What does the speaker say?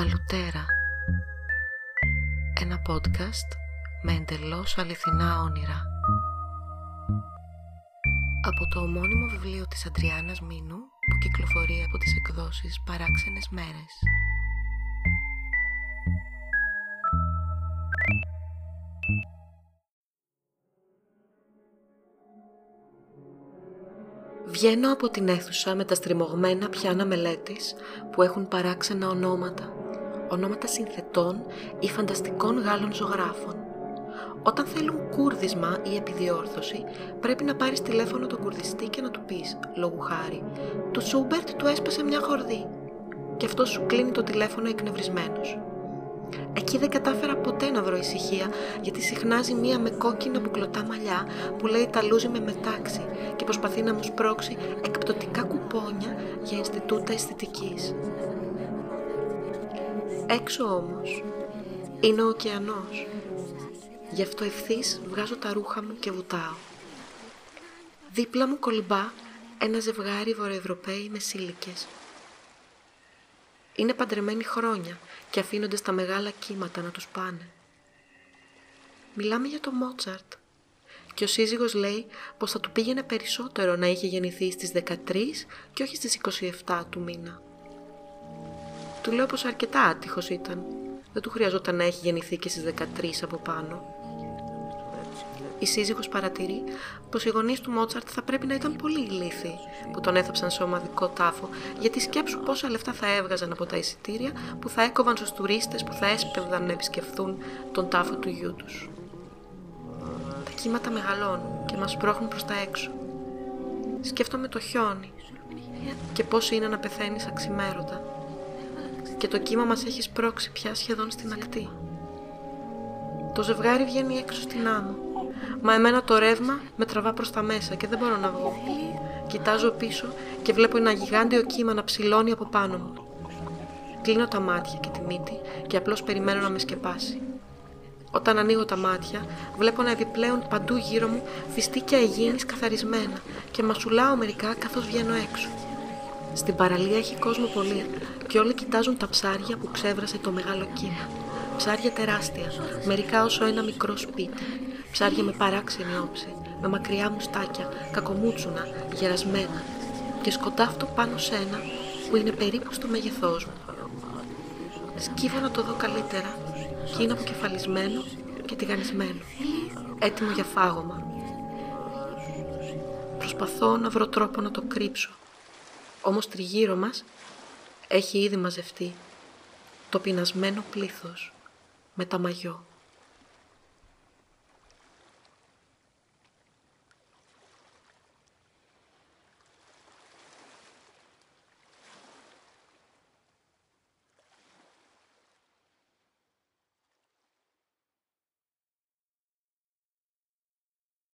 Αλουτέρα. Ένα podcast με εντελώς αληθινά όνειρα. Από το ομώνυμο βιβλίο της Αντριάννας Μίνου που κυκλοφορεί από τις εκδόσεις Παράξενες Μέρες Βγαίνω από την αίθουσα με τα στριμωγμένα πιάνα μελέτης που έχουν παράξενα ονόματα, ονόματα συνθετών ή φανταστικών Γάλλων ζωγράφων. Όταν θέλουν κούρδισμα ή επιδιόρθωση, πρέπει να πάρεις τηλέφωνο τον κουρδιστή και να του πεις, λόγου χάρη, «Του Σούμπερτ του έσπασε μια χορδή» και αυτό σου κλείνει το τηλέφωνο εκνευρισμένος. Εκεί δεν κατάφερα ποτέ να βρω ησυχία, γιατί συχνάζει μία με κόκκινα μπουκλωτά μαλλιά που λέει τα λούζει με μετάξι και προσπαθεί να μου σπρώξει εκπτωτικά κουπόνια για Ινστιτούτα Αισθητικής. Έξω όμως είναι ο ωκεανός. Γι' αυτό ευθύς βγάζω τα ρούχα μου και βουτάω. Δίπλα μου κολυμπά ένα ζευγάρι βορειοευρωπαίοι με σύλλικες. Είναι παντρεμένοι χρόνια και αφήνονται στα μεγάλα κύματα να τους πάνε. Μιλάμε για το Μότσαρτ και ο σύζυγος λέει πως θα του πήγαινε περισσότερο να είχε γεννηθεί στις 13 και όχι στις 27 του μήνα. Του λέω πως αρκετά άτυχος ήταν. Δεν του χρειαζόταν να έχει γεννηθεί και στις 13 από πάνω. Η σύζυγος παρατηρεί πως οι γονείς του Μότσαρτ θα πρέπει να ήταν πολύ ηλίθιοι που τον έθαψαν σε ομαδικό τάφο γιατί σκέψου πόσα λεφτά θα έβγαζαν από τα εισιτήρια που θα έκοβαν στους τουρίστες που θα έσπευδαν να επισκεφθούν τον τάφο του γιού τους. Τα κύματα μεγαλώνουν και μας σπρώχνουν προς τα έξω. Σκέφτομαι το χιόνι και πώς είναι να πεθαίνεις αξιμέρωτα και το κύμα μας έχει σπρώξει πια σχεδόν στην ακτή. Το ζευγάρι βγαίνει έξω στην άμμο Μα εμένα το ρεύμα με τραβά προς τα μέσα και δεν μπορώ να βγω. Κοιτάζω πίσω και βλέπω ένα γιγάντιο κύμα να ψηλώνει από πάνω μου. Κλείνω τα μάτια και τη μύτη και απλώς περιμένω να με σκεπάσει. Όταν ανοίγω τα μάτια, βλέπω να επιπλέον παντού γύρω μου φυστίκια υγιεινής καθαρισμένα και μασουλάω μερικά καθώς βγαίνω έξω. Στην παραλία έχει κόσμο πολύ και όλοι κοιτάζουν τα ψάρια που ξέβρασε το μεγάλο κύμα. Ψάρια τεράστια, μερικά όσο ένα μικρό σπίτι ψάρια με παράξενη όψη, με μακριά μουστάκια, κακομούτσουνα, γερασμένα και σκοντάφτω πάνω σε ένα που είναι περίπου στο μέγεθός μου. Σκύβω να το δω καλύτερα και είναι αποκεφαλισμένο και τηγανισμένο, έτοιμο για φάγωμα. Προσπαθώ να βρω τρόπο να το κρύψω, όμως τριγύρω μας έχει ήδη μαζευτεί το πεινασμένο πλήθος με τα μαγιό.